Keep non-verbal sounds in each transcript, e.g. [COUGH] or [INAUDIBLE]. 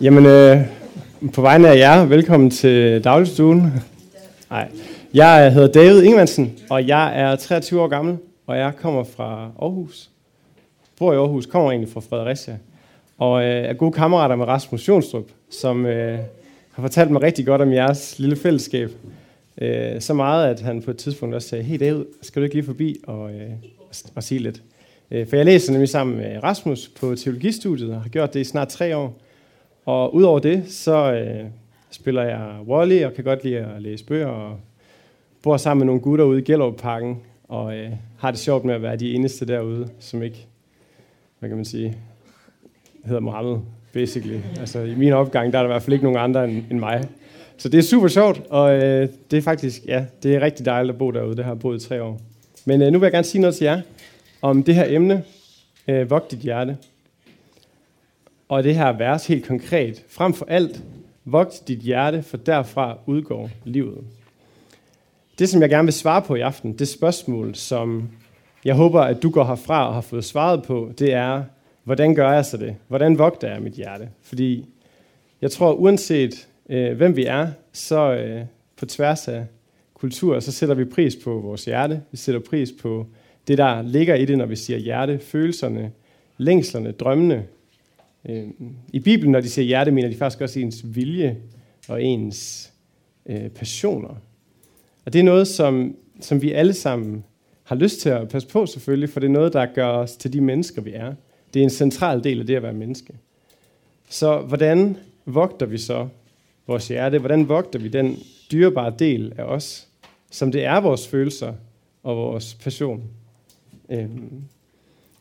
Jamen, øh, på vegne af jer, velkommen til dagligstuen. Nej. Jeg hedder David Ingemannsen, og jeg er 23 år gammel, og jeg kommer fra Aarhus. Bor i Aarhus, kommer egentlig fra Fredericia. Og øh, er gode kammerater med Rasmus Jonstrup, som øh, har fortalt mig rigtig godt om jeres lille fællesskab. Øh, så meget, at han på et tidspunkt også sagde, hey David, skal du ikke lige forbi og, øh, og sige lidt? Øh, for jeg læser nemlig sammen med Rasmus på teologistudiet, og har gjort det i snart tre år. Og udover det, så øh, spiller jeg volley og kan godt lide at læse bøger og bor sammen med nogle gutter ude i Gellerup-parken og øh, har det sjovt med at være de eneste derude, som ikke, hvad kan man sige, hedder Mohammed, basically. Altså i min opgang, der er der i hvert fald ikke nogen andre end, end mig. Så det er super sjovt, og øh, det er faktisk, ja, det er rigtig dejligt at bo derude. Det har jeg boet i tre år. Men øh, nu vil jeg gerne sige noget til jer om det her emne, øh, Vogt dit hjerte. Og det her vers helt konkret. Frem for alt, vogt dit hjerte, for derfra udgår livet. Det, som jeg gerne vil svare på i aften, det spørgsmål, som jeg håber, at du går herfra og har fået svaret på, det er, hvordan gør jeg så det? Hvordan vogter jeg mit hjerte? Fordi jeg tror, uanset øh, hvem vi er, så øh, på tværs af kultur, så sætter vi pris på vores hjerte. Vi sætter pris på det, der ligger i det, når vi siger hjerte, følelserne, længslerne, drømmene. Øh, I Bibelen, når de siger hjerte, mener de faktisk også ens vilje og ens øh, passioner. Og det er noget, som, som vi alle sammen har lyst til at passe på selvfølgelig, for det er noget, der gør os til de mennesker, vi er. Det er en central del af det at være menneske. Så hvordan vogter vi så vores hjerte? Hvordan vogter vi den dyrebare del af os, som det er vores følelser og vores passion? Øhm,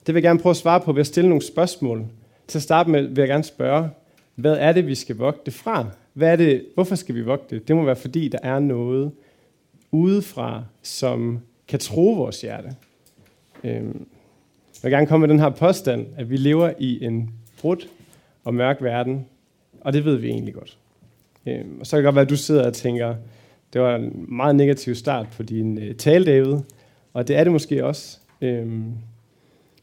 det vil jeg gerne prøve at svare på ved at stille nogle spørgsmål. Til at starte med vil jeg gerne spørge, hvad er det, vi skal vogte fra? Hvad er det, hvorfor skal vi vogte? Det må være, fordi der er noget udefra, som kan tro vores hjerte. Øhm, jeg vil gerne komme med den her påstand, at vi lever i en brudt og mørk verden, og det ved vi egentlig godt. Øhm, og så kan det godt være, at du sidder og tænker, det var en meget negativ start på din øh, tale, David, og det er det måske også. Øhm,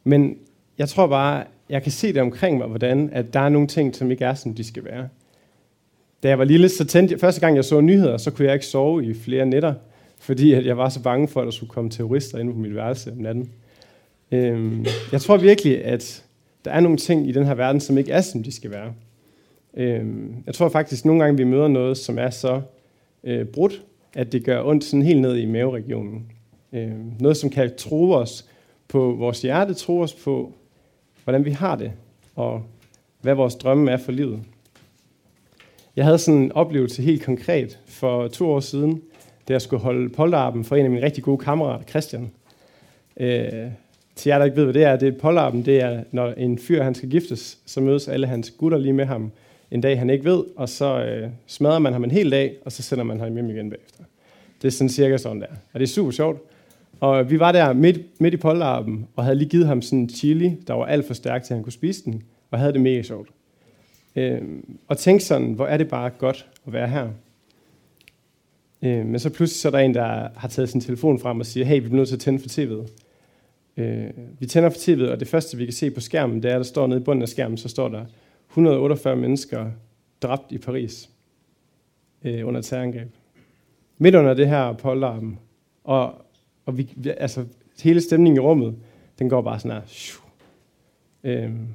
men jeg tror bare, jeg kan se det omkring mig, hvordan at der er nogle ting, som ikke er, som de skal være. Da jeg var lille, så tændte jeg, første gang jeg så nyheder, så kunne jeg ikke sove i flere nætter, fordi at jeg var så bange for, at der skulle komme terrorister ind på mit værelse om natten. Øhm, jeg tror virkelig, at der er nogle ting i den her verden, som ikke er, som de skal være. Øhm, jeg tror faktisk, at nogle gange vi møder noget, som er så øh, brudt, at det gør ondt sådan helt ned i maveregionen. Øhm, noget, som kan tro os på vores hjerte, tro os på, hvordan vi har det, og hvad vores drømme er for livet. Jeg havde sådan en oplevelse helt konkret for to år siden, da jeg skulle holde polterappen for en af mine rigtig gode kammerater, Christian. Øh, til jer, der ikke ved, hvad det er, det er polterappen, det er, når en fyr han skal giftes, så mødes alle hans gutter lige med ham en dag, han ikke ved, og så øh, smadrer man ham en hel dag, og så sender man ham hjem igen bagefter. Det er sådan cirka sådan der. Og det er super sjovt. Og vi var der midt, midt i polterappen, og havde lige givet ham sådan en chili, der var alt for stærk til, at han kunne spise den, og havde det mega sjovt. Øh, og tænkte sådan, hvor er det bare godt at være her. Øh, men så pludselig så er der en, der har taget sin telefon frem og siger, hey, vi bliver nødt til at tænde for tv'et. Øh, vi tænder for tv'et, og det første, vi kan se på skærmen, det er, at der står nede i bunden af skærmen, så står der 148 mennesker dræbt i Paris øh, under terrorangreb. Midt under det her polterappen, og, og vi, altså, hele stemningen i rummet, den går bare sådan her. Øhm.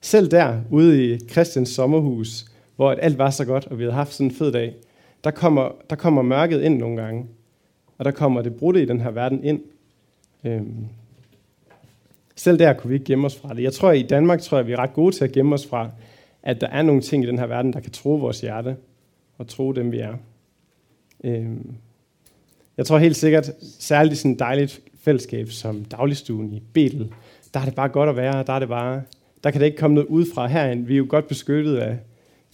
selv der, ude i Christians sommerhus, hvor alt var så godt, og vi havde haft sådan en fed dag, der kommer, der kommer mørket ind nogle gange. Og der kommer det brudte i den her verden ind. Øhm. Selv der kunne vi ikke gemme os fra det. Jeg tror, at i Danmark tror jeg, vi er ret gode til at gemme os fra, at der er nogle ting i den her verden, der kan tro vores hjerte, og tro dem, vi er. Øhm. Jeg tror helt sikkert, særligt i sådan et dejligt fællesskab som dagligstuen i Betel, der er det bare godt at være, der er det bare, der kan det ikke komme noget ud fra herind. Vi er jo godt beskyttet af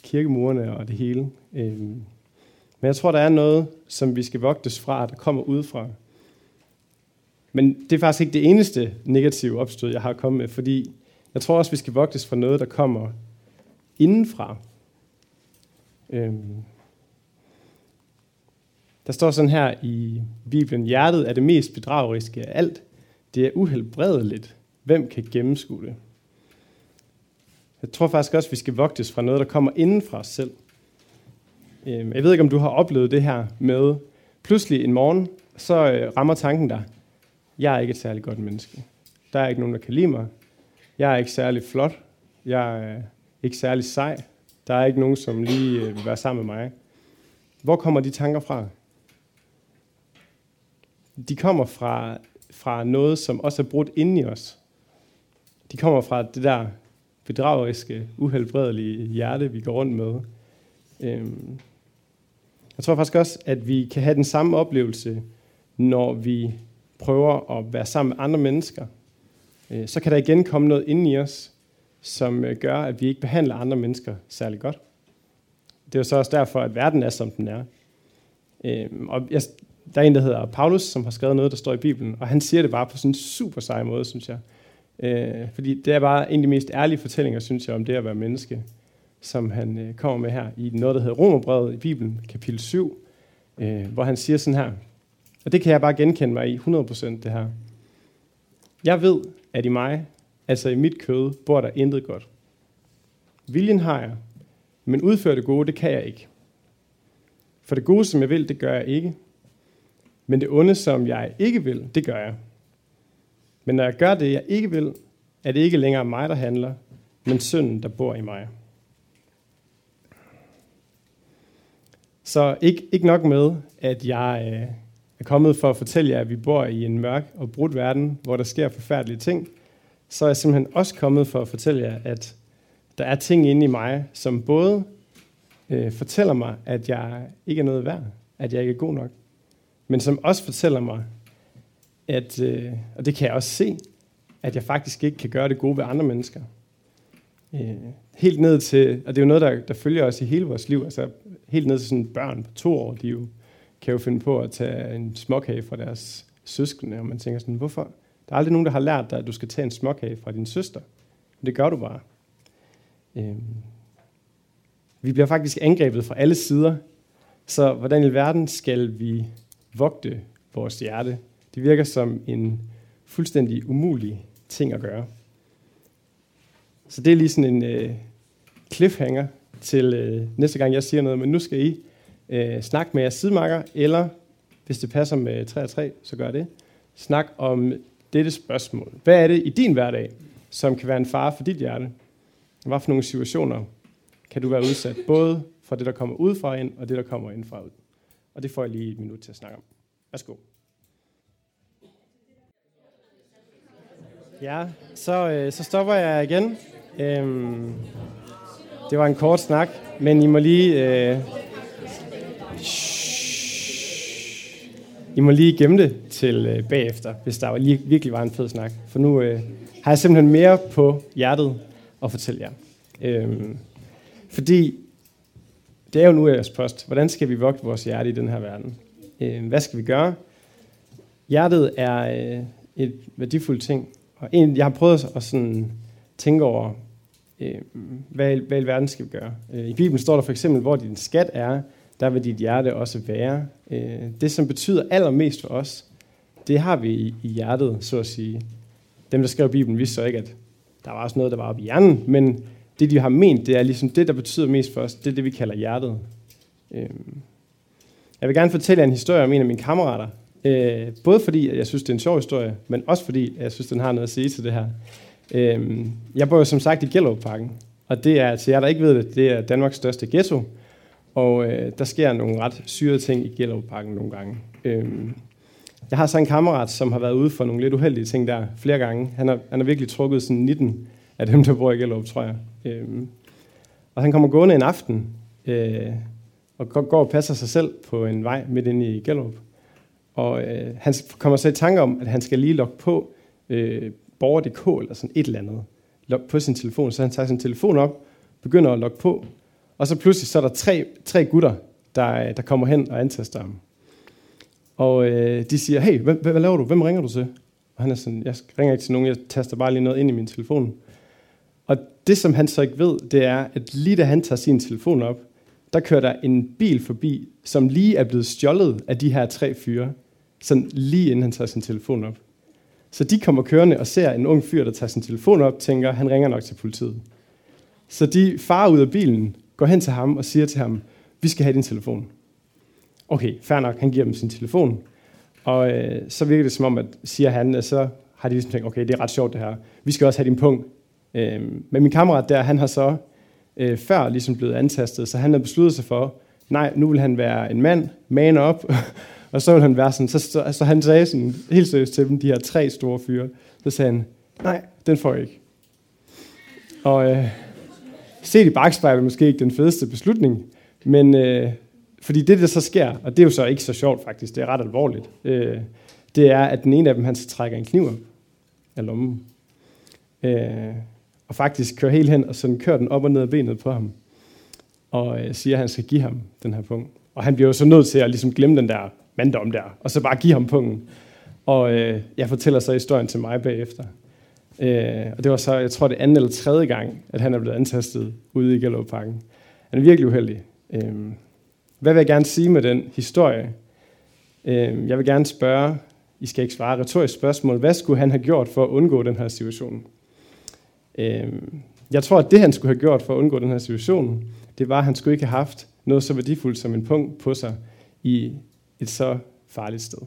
kirkemurene og det hele. Øhm. Men jeg tror, der er noget, som vi skal vogtes fra, der kommer udefra. Men det er faktisk ikke det eneste negative opstød, jeg har kommet med, fordi jeg tror også, vi skal vogtes fra noget, der kommer indenfra. Øhm. Der står sådan her i Bibelen, hjertet er det mest bedrageriske af alt. Det er uhelbredeligt. Hvem kan gennemskue det? Jeg tror faktisk også, at vi skal vogtes fra noget, der kommer inden fra os selv. Øhm, jeg ved ikke, om du har oplevet det her med, pludselig en morgen, så øh, rammer tanken dig, jeg er ikke et særligt godt menneske. Der er ikke nogen, der kan lide mig. Jeg er ikke særlig flot. Jeg er øh, ikke særlig sej. Der er ikke nogen, som lige øh, vil være sammen med mig. Hvor kommer de tanker fra? De kommer fra, fra noget, som også er brudt inde i os. De kommer fra det der bedrageriske, uhelbredelige hjerte, vi går rundt med. Øhm, jeg tror faktisk også, at vi kan have den samme oplevelse, når vi prøver at være sammen med andre mennesker. Øh, så kan der igen komme noget ind i os, som øh, gør, at vi ikke behandler andre mennesker særlig godt. Det er jo så også derfor, at verden er, som den er. Øhm, og jeg, der er en, der hedder Paulus, som har skrevet noget, der står i Bibelen, og han siger det bare på sådan en super sej måde, synes jeg. Øh, fordi det er bare en af de mest ærlige fortællinger, synes jeg, om det at være menneske, som han øh, kommer med her i noget, der hedder Romerbrevet i Bibelen, kapitel 7, øh, hvor han siger sådan her, og det kan jeg bare genkende mig i 100% det her. Jeg ved, at i mig, altså i mit kød, bor der intet godt. Viljen har jeg, men udføre det gode, det kan jeg ikke. For det gode, som jeg vil, det gør jeg ikke. Men det onde, som jeg ikke vil, det gør jeg. Men når jeg gør det, jeg ikke vil, er det ikke længere mig, der handler, men synden, der bor i mig. Så ikke, ikke nok med, at jeg øh, er kommet for at fortælle jer, at vi bor i en mørk og brudt verden, hvor der sker forfærdelige ting, så er jeg simpelthen også kommet for at fortælle jer, at der er ting inde i mig, som både øh, fortæller mig, at jeg ikke er noget værd, at jeg ikke er god nok, men som også fortæller mig, at, øh, og det kan jeg også se, at jeg faktisk ikke kan gøre det gode ved andre mennesker. Øh, helt ned til, og det er jo noget, der, der følger os i hele vores liv, altså helt ned til sådan børn på to år, de jo, kan jo finde på at tage en småkage fra deres søskende, og man tænker sådan, hvorfor? Der er aldrig nogen, der har lært dig, at du skal tage en småkage fra din søster. Men det gør du bare. Øh, vi bliver faktisk angrebet fra alle sider, så hvordan i verden skal vi vogte vores hjerte? Det virker som en fuldstændig umulig ting at gøre. Så det er lige sådan en øh, cliffhanger til øh, næste gang, jeg siger noget, men nu skal I øh, snakke med jeres sidemarker, eller hvis det passer med 3 og 3, så gør det. Snak om dette spørgsmål. Hvad er det i din hverdag, som kan være en fare for dit hjerte? Hvad for nogle situationer kan du være udsat, både for det, der kommer udefra ind, og det, der kommer indfra ud? Og det får jeg lige et minut til at snakke om. Værsgo. Ja, så, øh, så stopper jeg igen. Øhm, det var en kort snak, men I må lige... Øh, I må lige gemme det til øh, bagefter, hvis der lige, virkelig var en fed snak. For nu øh, har jeg simpelthen mere på hjertet at fortælle jer. Øhm, fordi det er jo nu jeres post. Hvordan skal vi vogte vores hjerte i den her verden? Øh, hvad skal vi gøre? Hjertet er øh, et værdifuldt ting. Og en, jeg har prøvet at sådan tænke over, øh, hvad, hvad i verden skal vi gøre? Øh, I Bibelen står der for eksempel, hvor din skat er, der vil dit hjerte også være. Øh, det, som betyder allermest for os, det har vi i, i hjertet, så at sige. Dem, der skrev Bibelen, vidste så ikke, at der var også noget, der var oppe i hjernen, men det, de har ment, det er ligesom det, der betyder mest for os. Det er det, vi kalder hjertet. Øh, jeg vil gerne fortælle jer en historie om en af mine kammerater. Øh, både fordi, jeg synes, det er en sjov historie, men også fordi, jeg synes, den har noget at sige til det her. Øh, jeg bor jo som sagt i Gellerup-parken, og det er, til jer, der ikke ved det, det er Danmarks største ghetto. Og øh, der sker nogle ret syrede ting i Gellerup-parken nogle gange. Øh, jeg har så en kammerat, som har været ude for nogle lidt uheldige ting der flere gange. Han har, han har virkelig trukket sådan 19 af dem, der bor i Gellerup, tror jeg. Øh, og han kommer gående en aften, øh, og går og passer sig selv på en vej midt inde i Gellerup. Og øh, han kommer så i tanke om, at han skal lige logge på øh, borger.dk eller sådan et eller andet log på sin telefon. Så han tager sin telefon op, begynder at logge på, og så pludselig så er der tre, tre gutter, der, øh, der kommer hen og antaster ham. Og øh, de siger, hey, hvad, hvad, hvad laver du? Hvem ringer du til? Og han er sådan, jeg ringer ikke til nogen, jeg taster bare lige noget ind i min telefon. Det, som han så ikke ved, det er, at lige da han tager sin telefon op, der kører der en bil forbi, som lige er blevet stjålet af de her tre fyre, sådan lige inden han tager sin telefon op. Så de kommer kørende og ser en ung fyr, der tager sin telefon op, tænker, han ringer nok til politiet. Så de farer ud af bilen, går hen til ham og siger til ham, vi skal have din telefon. Okay, fair nok, han giver dem sin telefon. Og øh, så virker det som om, at siger han, at så har de ligesom tænkt, okay, det er ret sjovt det her. Vi skal også have din punkt. Øh, men min kammerat der, han har så øh, før ligesom blevet antastet, så han havde besluttet sig for, nej, nu vil han være en mand, man op, [LAUGHS] og så vil han være sådan, så, så, så han sagde sådan helt seriøst til dem, de her tre store fyre, så sagde han, nej, den får jeg ikke. Og øh, set i bagspejlet måske ikke den fedeste beslutning, men øh, fordi det, der så sker, og det er jo så ikke så sjovt faktisk, det er ret alvorligt, øh, det er, at den ene af dem, han så trækker en kniv op af lommen. Øh, og faktisk kører helt hen, og sådan kører den op og ned af benet på ham. Og øh, siger, at han skal give ham den her punkt. Og han bliver jo så nødt til at ligesom glemme den der manddom der, og så bare give ham punkten. Og øh, jeg fortæller så historien til mig bagefter. Øh, og det var så, jeg tror det anden eller tredje gang, at han er blevet antastet ude i Gellerparken. Han er virkelig uheldig. Øh, hvad vil jeg gerne sige med den historie? Øh, jeg vil gerne spørge, I skal ikke svare retorisk spørgsmål, hvad skulle han have gjort for at undgå den her situation? Øh, jeg tror, at det han skulle have gjort for at undgå den her situation, det var, at han skulle ikke have haft noget så værdifuldt som en punkt på sig i et så farligt sted.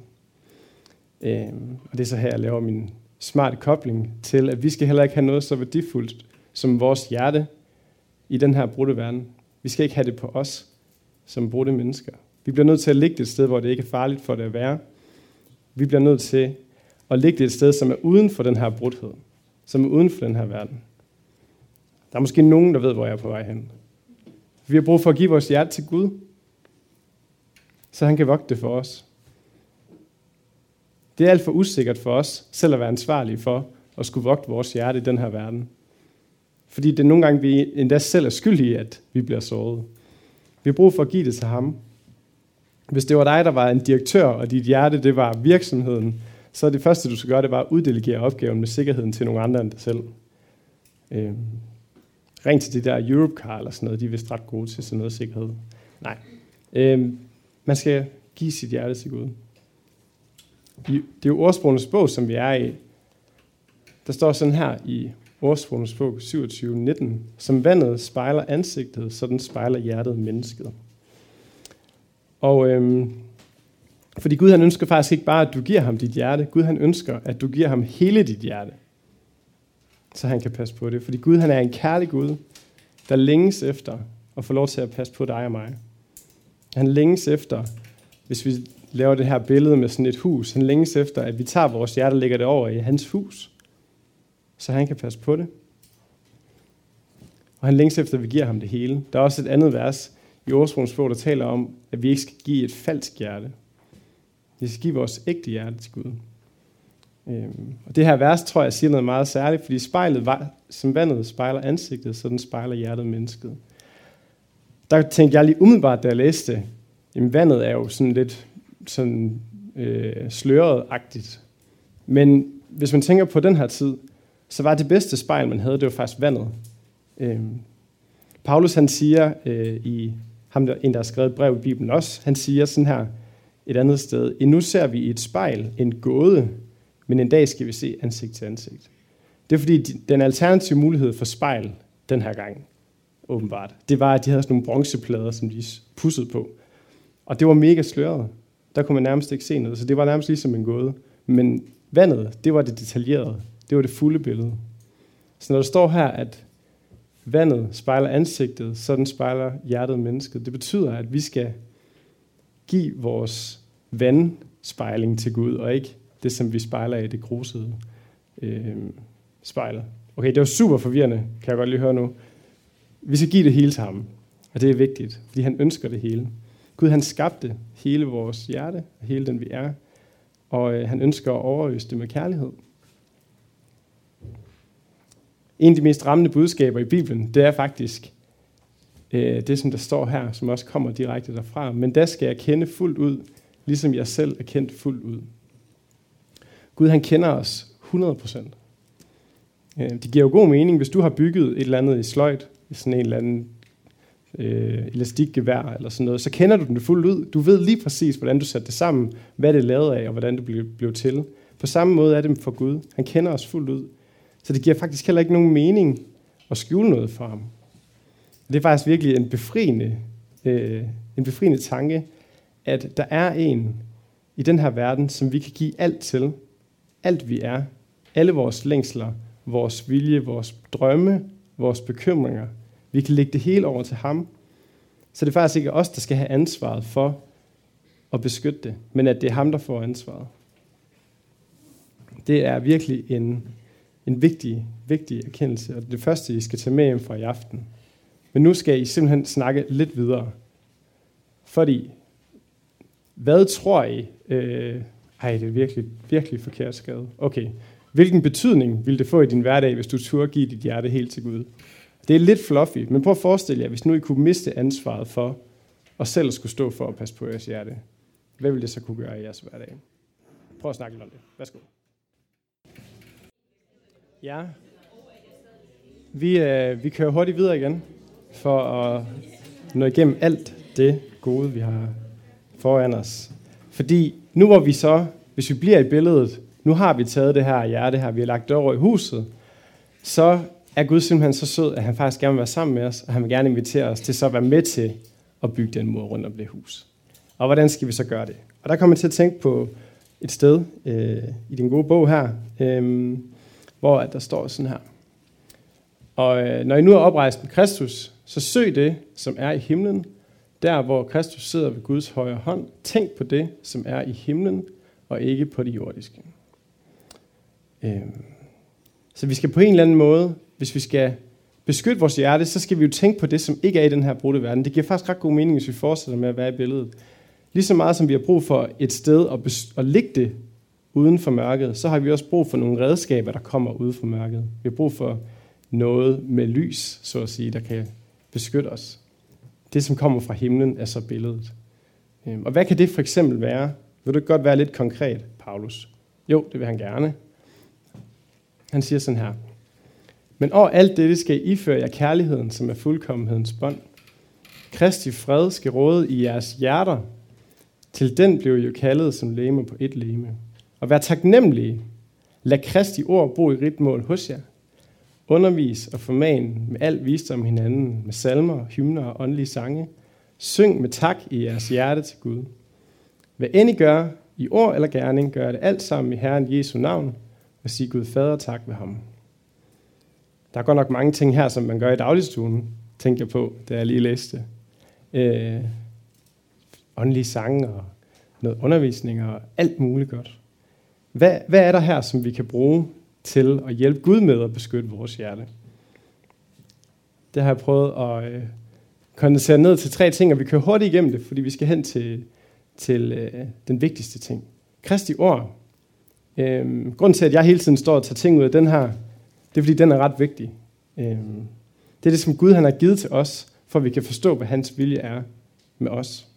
Øh, og det er så her, jeg laver min smarte kobling til, at vi skal heller ikke have noget så værdifuldt som vores hjerte i den her brudte verden. Vi skal ikke have det på os som brudte mennesker. Vi bliver nødt til at ligge det et sted, hvor det ikke er farligt for det at være. Vi bliver nødt til at ligge det et sted, som er uden for den her brudhed. Som er uden for den her verden. Der er måske nogen, der ved, hvor jeg er på vej hen. Vi har brug for at give vores hjerte til Gud, så han kan vogte det for os. Det er alt for usikkert for os selv at være ansvarlige for at skulle vogte vores hjerte i den her verden. Fordi det er nogle gange, vi endda selv er skyldige, at vi bliver såret. Vi har brug for at give det til ham. Hvis det var dig, der var en direktør, og dit hjerte det var virksomheden, så er det første, du skal gøre, det var at uddelegere opgaven med sikkerheden til nogle andre end dig selv. Øh, ring til de der Europecar eller sådan noget, de er vist ret gode til sådan noget sikkerhed. Nej. Øh, man skal give sit hjerte til Gud. Det er jo ordsprogenes bog, som vi er i. Der står sådan her i ordsprogenes bog 27.19. Som vandet spejler ansigtet, så den spejler hjertet mennesket. Og øhm, fordi Gud han ønsker faktisk ikke bare, at du giver ham dit hjerte. Gud han ønsker, at du giver ham hele dit hjerte. Så han kan passe på det. Fordi Gud han er en kærlig Gud, der længes efter at få lov til at passe på dig og mig. Han længes efter, hvis vi laver det her billede med sådan et hus, han længes efter, at vi tager vores hjerte og lægger det over i hans hus, så han kan passe på det. Og han længes efter, at vi giver ham det hele. Der er også et andet vers i Årsbrugens bog, der taler om, at vi ikke skal give et falsk hjerte. Vi skal give vores ægte hjerte til Gud. Øhm, og det her vers, tror jeg, siger noget meget særligt, fordi spejlet, som vandet spejler ansigtet, så den spejler hjertet mennesket. Der tænkte jeg lige umiddelbart, da jeg læste jamen vandet er jo sådan lidt sådan, øh, sløret-agtigt. Men hvis man tænker på den her tid, så var det bedste spejl, man havde, det var faktisk vandet. Øhm, Paulus han siger øh, i ham, der, en der har skrevet brev i Bibelen også, han siger sådan her et andet sted, nu ser vi i et spejl en gåde, men en dag skal vi se ansigt til ansigt. Det er fordi, den alternative mulighed for spejl den her gang, åbenbart, det var, at de havde sådan nogle bronzeplader, som de pussede på. Og det var mega sløret. Der kunne man nærmest ikke se noget, så det var nærmest ligesom en gåde. Men vandet, det var det detaljerede. Det var det fulde billede. Så når der står her, at vandet spejler ansigtet, så den spejler hjertet mennesket. Det betyder, at vi skal give vores vandspejling til Gud, og ikke det, som vi spejler i det grusede øh, spejl. Okay, det var super forvirrende, kan jeg godt lige høre nu. Vi skal give det hele til ham, og det er vigtigt, fordi han ønsker det hele. Gud han skabte hele vores hjerte, hele den vi er, og øh, han ønsker at overøse det med kærlighed. En af de mest rammende budskaber i Bibelen, det er faktisk øh, det, som der står her, som også kommer direkte derfra. Men der skal jeg kende fuldt ud, ligesom jeg selv er kendt fuldt ud. Gud han kender os 100%. Øh, det giver jo god mening, hvis du har bygget et eller andet i sløjt, sådan en eller anden øh, elastikgevær eller sådan noget, så kender du den fuldt ud. Du ved lige præcis, hvordan du satte det sammen, hvad det er lavet af, og hvordan det blev, blev til. På samme måde er det for Gud. Han kender os fuldt ud. Så det giver faktisk heller ikke nogen mening at skjule noget for ham. Det er faktisk virkelig en befriende, øh, en befriende tanke, at der er en i den her verden, som vi kan give alt til. Alt vi er. Alle vores længsler, vores vilje, vores drømme, vores bekymringer. Vi kan lægge det hele over til ham. Så det er faktisk ikke os, der skal have ansvaret for at beskytte det, men at det er ham, der får ansvaret. Det er virkelig en, en vigtig, vigtig erkendelse, og det første, I skal tage med hjem fra i aften. Men nu skal I simpelthen snakke lidt videre. Fordi, hvad tror I? Øh, ej, det er virkelig, virkelig forkert skade. Okay. Hvilken betydning vil det få i din hverdag, hvis du turde give dit hjerte helt til Gud? Det er lidt fluffy, men prøv at forestille jer, hvis nu I kunne miste ansvaret for at selv skulle stå for at passe på jeres hjerte. Hvad ville det så kunne gøre i jeres hverdag? Prøv at snakke lidt om det. Værsgo. Ja. Vi, øh, vi kører hurtigt videre igen, for at nå igennem alt det gode, vi har foran os. Fordi nu hvor vi så, hvis vi bliver i billedet, nu har vi taget det her hjerte her, vi har lagt det over i huset, så er Gud simpelthen så sød, at han faktisk gerne vil være sammen med os, og han vil gerne invitere os til så at være med til at bygge den mur rundt om det hus. Og hvordan skal vi så gøre det? Og der kommer jeg til at tænke på et sted øh, i din gode bog her, øh, hvor der står sådan her. Og øh, når I nu er oprejst med Kristus, så søg det, som er i himlen, der hvor Kristus sidder ved Guds højre hånd. Tænk på det, som er i himlen, og ikke på det jordiske. Øhm, så vi skal på en eller anden måde, hvis vi skal beskytte vores hjerte, så skal vi jo tænke på det, som ikke er i den her brudte verden. Det giver faktisk ret god mening, hvis vi fortsætter med at være i billedet. Lige så meget som vi har brug for et sted at, at ligge det uden for mørket, så har vi også brug for nogle redskaber, der kommer ud fra mørket. Vi har brug for noget med lys, så at sige, der kan beskytte os. Det, som kommer fra himlen, er så billedet. Øhm, og hvad kan det for eksempel være? Vil du godt være lidt konkret, Paulus? Jo, det vil han gerne. Han siger sådan her. Men over alt dette skal I iføre jer kærligheden, som er fuldkommenhedens bånd. Kristi fred skal råde i jeres hjerter. Til den blev I jo kaldet som læme på et læme. Og vær taknemmelige. Lad Kristi ord bo i ritmål hos jer. Undervis og forman med al visdom hinanden, med salmer, hymner og åndelige sange. Syng med tak i jeres hjerte til Gud. Hvad end I gør, i ord eller gerning, gør det alt sammen i Herren Jesu navn, og sig Gud fader tak ved ham. Der er godt nok mange ting her, som man gør i dagligstuen, tænker jeg på, da jeg lige læste. Øh, åndelige sange og noget undervisning og alt muligt godt. Hvad, hvad er der her, som vi kan bruge til at hjælpe Gud med at beskytte vores hjerte? Det har jeg prøvet at øh, kondensere ned til tre ting, og vi kører hurtigt igennem det, fordi vi skal hen til, til øh, den vigtigste ting. Kristi ord. Øh, grunden til, at jeg hele tiden står og tager ting ud af den her, det er, fordi den er ret vigtig. Øhm, det er det, som Gud han har givet til os, for at vi kan forstå, hvad hans vilje er med os.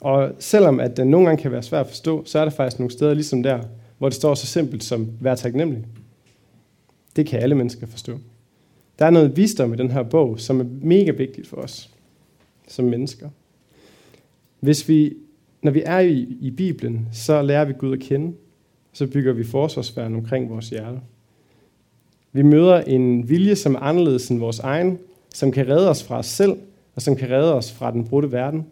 Og selvom at den nogle gange kan være svær at forstå, så er der faktisk nogle steder ligesom der, hvor det står så simpelt som, vær taknemmelig. Det kan alle mennesker forstå. Der er noget visdom i den her bog, som er mega vigtigt for os som mennesker. Hvis vi, når vi er i, i Bibelen, så lærer vi Gud at kende, så bygger vi forsvarsværn omkring vores hjerte. Vi møder en vilje, som er anderledes end vores egen, som kan redde os fra os selv, og som kan redde os fra den brudte verden.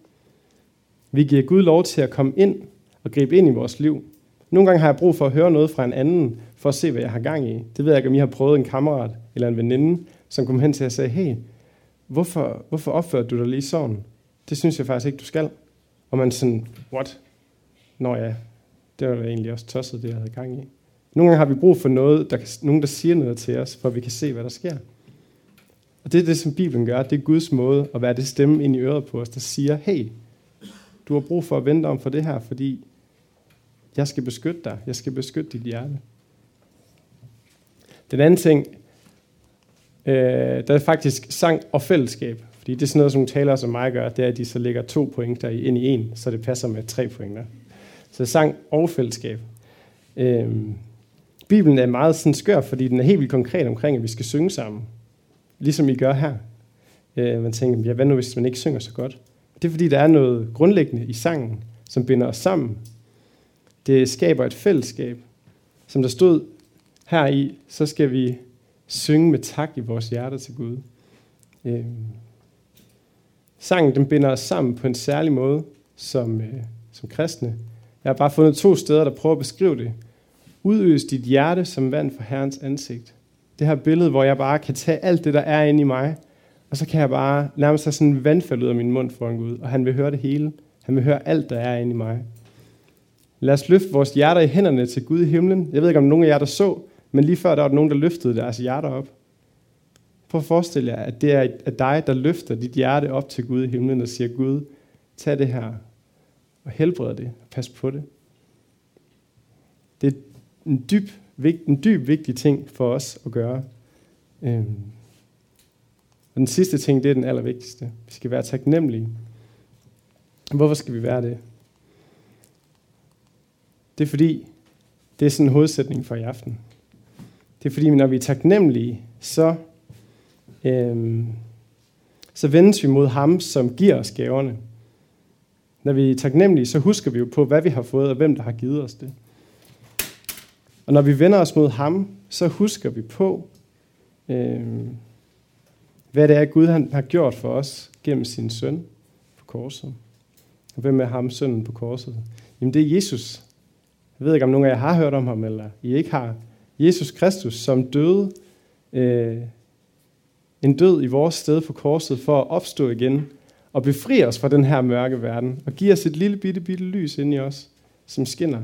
Vi giver Gud lov til at komme ind og gribe ind i vores liv. Nogle gange har jeg brug for at høre noget fra en anden, for at se, hvad jeg har gang i. Det ved jeg ikke, om I har prøvet en kammerat eller en veninde, som kom hen til og sagde, hey, hvorfor, hvorfor opfører du dig lige sådan? Det synes jeg faktisk ikke, du skal. Og man sådan, what? Nå ja, det var egentlig også tosset, det jeg havde gang i. Nogle gange har vi brug for noget, der, nogen, der siger noget til os, for at vi kan se, hvad der sker. Og det er det, som Bibelen gør. Det er Guds måde at være det stemme ind i øret på os, der siger, hey, du har brug for at vente om for det her, fordi jeg skal beskytte dig. Jeg skal beskytte dit hjerte. Den anden ting, øh, der er faktisk sang og fællesskab. Fordi det er sådan noget, som talere som mig gør, det er, at de så lægger to pointer ind i en, så det passer med tre pointer. Så sang og fællesskab. Øh, Bibelen er meget sådan skør, fordi den er helt vildt konkret omkring, at vi skal synge sammen. Ligesom I gør her. Øh, man tænker, ja, hvad nu hvis man ikke synger så godt? Det er fordi, der er noget grundlæggende i sangen, som binder os sammen. Det skaber et fællesskab. Som der stod her i, så skal vi synge med tak i vores hjerter til Gud. Øh, sangen den binder os sammen på en særlig måde som, øh, som kristne. Jeg har bare fundet to steder, der prøver at beskrive det. Udøs dit hjerte som vand for Herrens ansigt. Det her billede, hvor jeg bare kan tage alt det, der er inde i mig, og så kan jeg bare nærmest have sådan en vandfald ud af min mund foran Gud, og han vil høre det hele. Han vil høre alt, der er inde i mig. Lad os løfte vores hjerter i hænderne til Gud i himlen. Jeg ved ikke, om nogen af jer, der så, men lige før der var nogen, der løftede deres hjerter op. Prøv at forestille jer, at det er dig, der løfter dit hjerte op til Gud i himlen og siger, Gud, tag det her og helbred det og pas på det. Det er en dyb, en dyb vigtig ting for os at gøre. Øhm. Og den sidste ting, det er den allervigtigste. Vi skal være taknemmelige. Hvorfor skal vi være det? Det er fordi, det er sådan en hovedsætning for i aften. Det er fordi, når vi er taknemmelige, så, øhm, så vendes vi mod ham, som giver os gaverne. Når vi er taknemmelige, så husker vi jo på, hvad vi har fået, og hvem der har givet os det. Og når vi vender os mod ham, så husker vi på, øhm, hvad det er, Gud han har gjort for os gennem sin søn på korset. Og hvem er ham, sønnen på korset? Jamen det er Jesus. Jeg ved ikke, om nogen af jer har hørt om ham, eller I ikke har. Jesus Kristus, som døde øh, en død i vores sted på korset for at opstå igen og befri os fra den her mørke verden og give os et lille bitte, bitte lys ind i os, som skinner,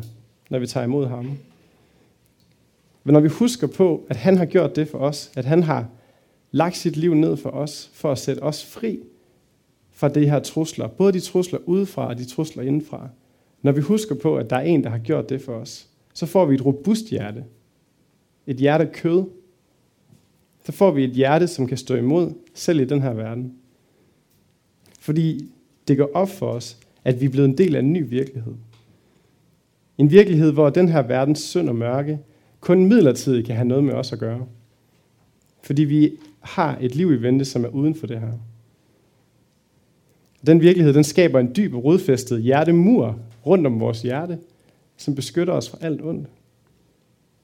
når vi tager imod ham. Men når vi husker på, at han har gjort det for os, at han har lagt sit liv ned for os, for at sætte os fri fra de her trusler, både de trusler udefra og de trusler indenfra. Når vi husker på, at der er en, der har gjort det for os, så får vi et robust hjerte. Et hjerte kød. Så får vi et hjerte, som kan stå imod, selv i den her verden. Fordi det går op for os, at vi er blevet en del af en ny virkelighed. En virkelighed, hvor den her verdens synd og mørke kun midlertidigt kan have noget med os at gøre. Fordi vi har et liv i vente, som er uden for det her. Den virkelighed, den skaber en dyb rodfæstet hjertemur rundt om vores hjerte, som beskytter os fra alt ondt.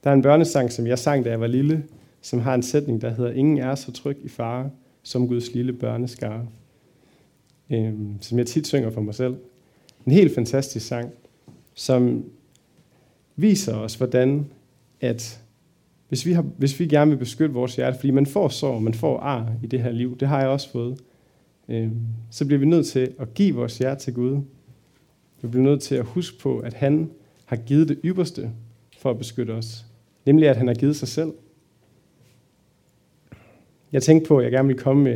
Der er en børnesang, som jeg sang, da jeg var lille, som har en sætning, der hedder, Ingen er så tryg i fare, som Guds lille børneskare. Øhm, som jeg tit synger for mig selv. En helt fantastisk sang, som viser os, hvordan at hvis vi, har, hvis vi gerne vil beskytte vores hjerte, fordi man får sorg, man får ar i det her liv, det har jeg også fået, øh, så bliver vi nødt til at give vores hjerte til Gud. Vi bliver nødt til at huske på, at han har givet det ypperste for at beskytte os. Nemlig, at han har givet sig selv. Jeg tænkte på, at jeg gerne vil komme med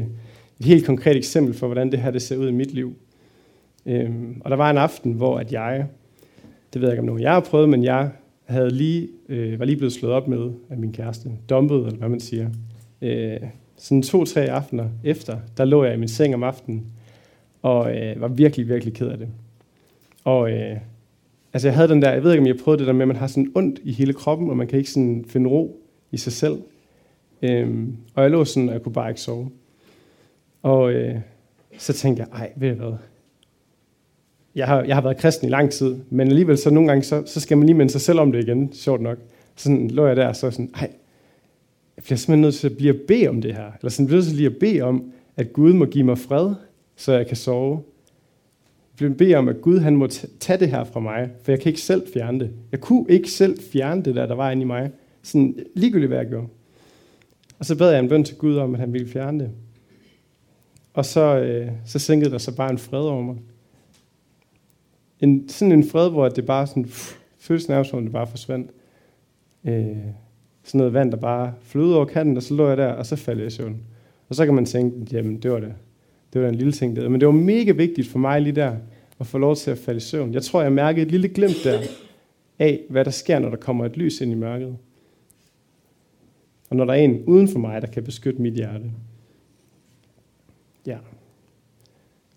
et helt konkret eksempel for, hvordan det her det ser ud i mit liv. Øhm, og der var en aften, hvor at jeg, det ved jeg ikke om nogen jeg har prøvet, men jeg havde lige, øh, var lige blevet slået op med af min kæreste. Dumpet, eller hvad man siger. Øh, sådan to-tre aftener efter, der lå jeg i min seng om aftenen, og øh, var virkelig, virkelig ked af det. Og øh, altså jeg havde den der, jeg ved ikke, om jeg prøvede det der med, at man har sådan ondt i hele kroppen, og man kan ikke sådan finde ro i sig selv. Øhm, og jeg lå sådan, og jeg kunne bare ikke sove. Og øh, så tænkte jeg, ej, ved du hvad, jeg har, jeg har været kristen i lang tid, men alligevel så nogle gange, så, så skal man lige minde sig selv om det igen, sjovt nok. Sådan lå jeg der, og så sådan, ej, jeg bliver simpelthen nødt til at blive at bede om det her. Eller sådan nødt til lige at bede om, at Gud må give mig fred, så jeg kan sove. Jeg bliver bede om, at Gud han må tage det her fra mig, for jeg kan ikke selv fjerne det. Jeg kunne ikke selv fjerne det der, der var inde i mig. Sådan ligegyldigt, hvad jeg gjorde. Og så bad jeg en bøn til Gud om, at han ville fjerne det. Og så, øh, så sænkede der så bare en fred over mig en, sådan en fred, hvor det bare sådan, pff, føles nærmest som det bare forsvandt. Øh, sådan noget vand, der bare flød over kanten, og så lå jeg der, og så faldt jeg i søvn. Og så kan man tænke, jamen det var det. Det var en lille ting der. Men det var mega vigtigt for mig lige der, og få lov til at falde i søvn. Jeg tror, jeg mærkede et lille glimt der, af hvad der sker, når der kommer et lys ind i mørket. Og når der er en uden for mig, der kan beskytte mit hjerte. Ja.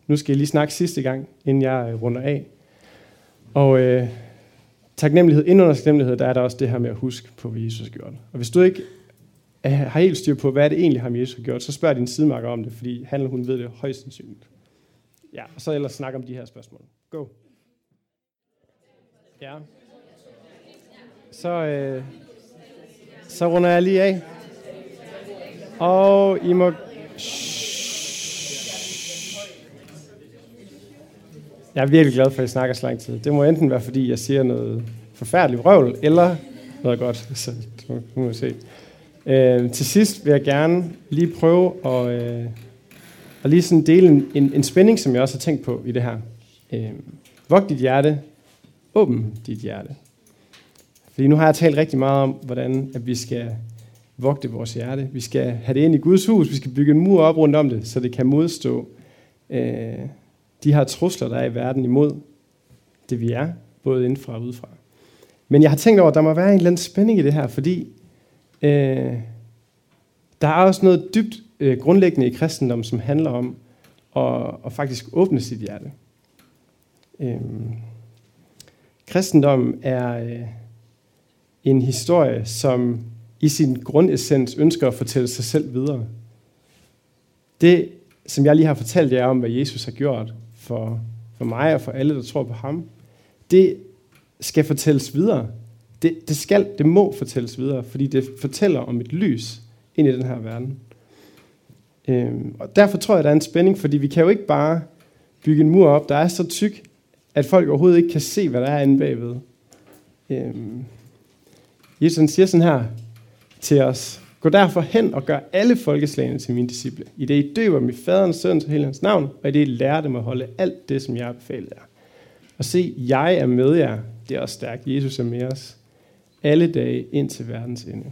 Nu skal jeg lige snakke sidste gang, inden jeg øh, runder af. Og øh, taknemmelighed, indenunder taknemmelighed, der er der også det her med at huske på, hvad Jesus har gjort. Og hvis du ikke har helt styr på, hvad det egentlig har Jesus har gjort, så spørg din sidemarker om det, fordi han eller hun ved det højst sandsynligt. Ja, og så ellers snakke om de her spørgsmål. Go. Ja. Så, øh, så runder jeg lige af. Og I må... Jeg er virkelig glad for, at I snakker så lang tid. Det må enten være, fordi jeg siger noget forfærdeligt røvl, eller noget godt. [LAUGHS] Så nu må vi se. Øh, til sidst vil jeg gerne lige prøve at, øh, og lige sådan dele en, en, en spænding, som jeg også har tænkt på i det her. Øh, vogt dit hjerte, åbn dit hjerte. Fordi nu har jeg talt rigtig meget om, hvordan at vi skal vogte vores hjerte. Vi skal have det ind i Guds hus. Vi skal bygge en mur op rundt om det, så det kan modstå øh, de her trusler, der er i verden imod det, vi er, både indfra og udefra. Men jeg har tænkt over, at der må være en eller anden spænding i det her, fordi øh, der er også noget dybt øh, grundlæggende i kristendom, som handler om at, at faktisk åbne sit hjerte. Øhm, kristendom er øh, en historie, som i sin grundessens ønsker at fortælle sig selv videre. Det, som jeg lige har fortalt jer om, hvad Jesus har gjort for, for mig og for alle, der tror på ham, det skal fortælles videre. Det, det skal, det må fortælles videre, fordi det fortæller om et lys ind i den her verden. Øhm, og derfor tror jeg, der er en spænding, fordi vi kan jo ikke bare bygge en mur op, der er så tyk, at folk overhovedet ikke kan se, hvad der er inde bagved. Øhm, Jesus siger sådan her til os, Gå derfor hen og gør alle folkeslagene til mine disciple. I det I døber mit faderens, søns og hans navn, og i det I lærer dem at holde alt det, som jeg har befalet jer. Og se, jeg er med jer. Det er også stærkt. Jesus er med os. Alle dage ind til verdens ende.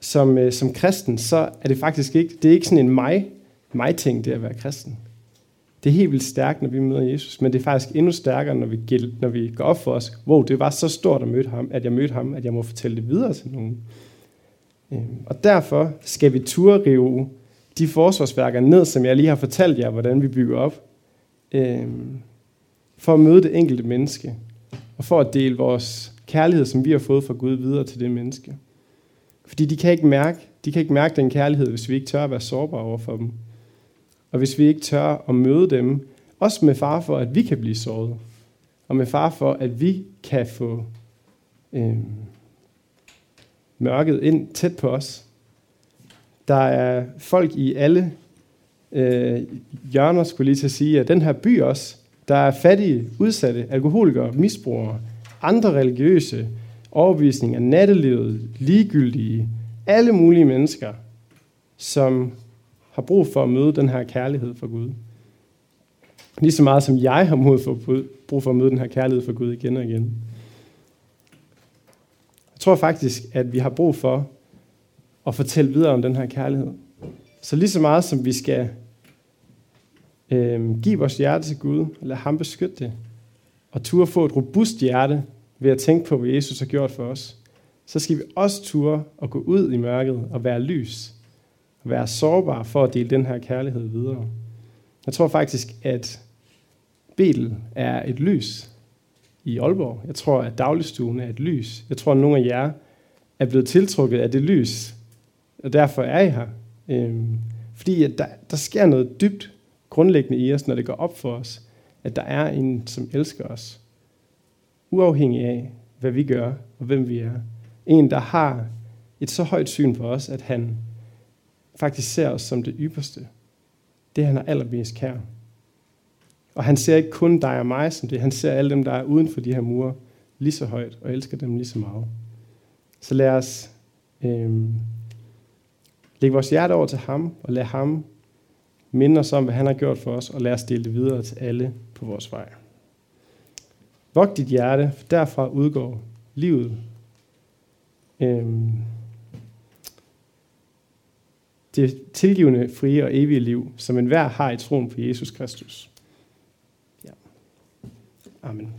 Som, øh, som kristen, så er det faktisk ikke, det er ikke sådan en mig, mig ting, det at være kristen. Det er helt vildt stærkt, når vi møder Jesus, men det er faktisk endnu stærkere, når vi, når vi går op for os. Wow, det var så stort at, møde ham, at jeg mødte ham, at jeg må fortælle det videre til nogen. Øhm, og derfor skal vi turde rive de forsvarsværker ned, som jeg lige har fortalt jer, hvordan vi bygger op, øhm, for at møde det enkelte menneske, og for at dele vores kærlighed, som vi har fået fra Gud, videre til det menneske. Fordi de kan ikke mærke, de kan ikke mærke den kærlighed, hvis vi ikke tør at være sårbare over for dem. Og hvis vi ikke tør at møde dem, også med far for, at vi kan blive såret. Og med far for, at vi kan få øh, mørket ind tæt på os. Der er folk i alle øh, hjørner, skulle lige til at sige, at den her by også, der er fattige, udsatte, alkoholikere, misbrugere, andre religiøse overbevisninger, nattelivet, ligegyldige, alle mulige mennesker, som har brug for at møde den her kærlighed fra Gud. Lige så meget som jeg har brug for at møde den her kærlighed fra Gud igen og igen. Jeg tror faktisk, at vi har brug for at fortælle videre om den her kærlighed. Så lige så meget som vi skal øh, give vores hjerte til Gud, lade ham beskytte det, og turde få et robust hjerte ved at tænke på, hvad Jesus har gjort for os, så skal vi også ture og gå ud i mørket og være lys være sårbare for at dele den her kærlighed videre. Jeg tror faktisk, at Betel er et lys i Aalborg. Jeg tror, at dagligstuen er et lys. Jeg tror, at nogle af jer er blevet tiltrukket af det lys, og derfor er I her. Øhm, fordi at der, der sker noget dybt grundlæggende i os, når det går op for os, at der er en, som elsker os. Uafhængig af, hvad vi gør og hvem vi er. En, der har et så højt syn på os, at han faktisk ser os som det ypperste. Det han er allermest kær. Og han ser ikke kun dig og mig som det, han ser alle dem, der er uden for de her mure, lige så højt, og elsker dem lige så meget. Så lad os øh, lægge vores hjerte over til ham, og lad ham minde os om, hvad han har gjort for os, og lad os dele det videre til alle på vores vej. Vogt dit hjerte, for derfra udgår livet. Øhm, det tilgivende, frie og evige liv, som enhver har i troen på Jesus Kristus. Ja. Amen.